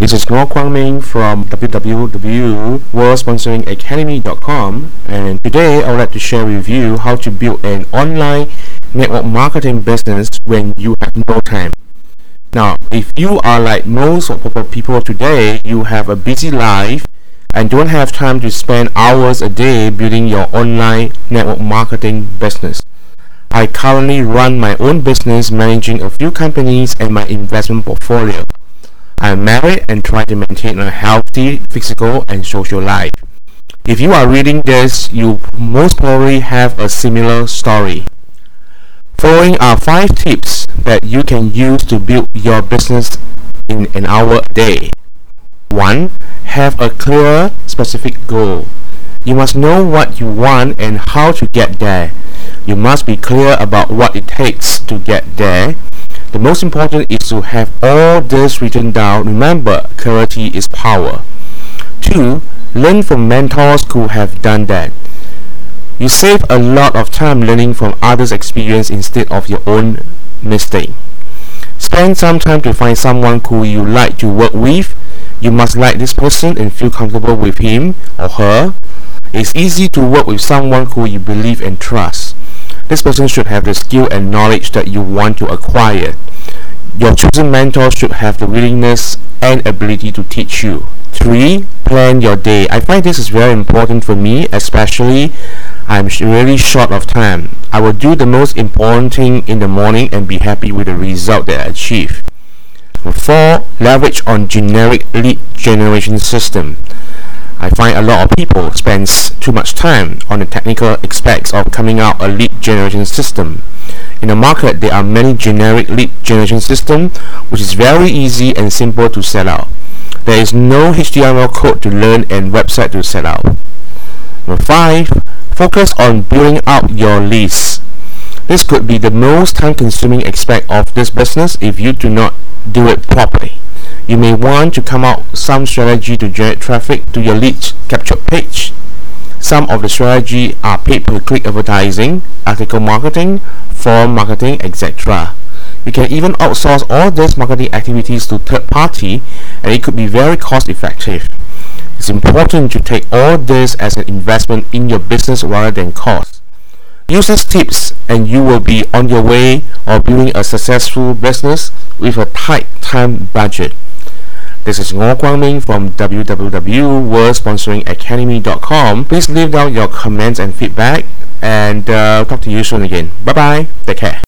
this is Ngor Kwang Ming from www.worldsponsoringacademy.com and today I would like to share with you how to build an online network marketing business when you have no time. Now, if you are like most people today, you have a busy life and don't have time to spend hours a day building your online network marketing business. I currently run my own business managing a few companies and my investment portfolio. I am married and try to maintain a healthy physical and social life. If you are reading this, you most probably have a similar story. Following are 5 tips that you can use to build your business in an hour a day. 1. Have a clear, specific goal. You must know what you want and how to get there. You must be clear about what it takes to get there the most important is to have all this written down. Remember, clarity is power. 2. Learn from mentors who have done that. You save a lot of time learning from others' experience instead of your own mistake. Spend some time to find someone who you like to work with. You must like this person and feel comfortable with him or her. It's easy to work with someone who you believe and trust. This person should have the skill and knowledge that you want to acquire. Your chosen mentor should have the willingness and ability to teach you. 3. Plan your day. I find this is very important for me, especially I'm really short of time. I will do the most important thing in the morning and be happy with the result that I achieve. 4. Leverage on generic lead generation system. I find a lot of people spends too much time on the technical aspects of coming out a lead generation system. In the market, there are many generic lead generation systems which is very easy and simple to set out. There is no HTML code to learn and website to set out. Number 5. Focus on building out your list. This could be the most time-consuming aspect of this business if you do not do it properly. You may want to come up some strategy to generate traffic to your lead capture page. Some of the strategy are pay-per-click advertising, article marketing, forum marketing, etc. You can even outsource all these marketing activities to third party and it could be very cost effective. It's important to take all this as an investment in your business rather than cost. Use these tips and you will be on your way of building a successful business with a tight time budget. This is Ngor Kwang Ming from www.worldsponsoringacademy.com. Please leave down your comments and feedback and uh, talk to you soon again. Bye bye. Take care.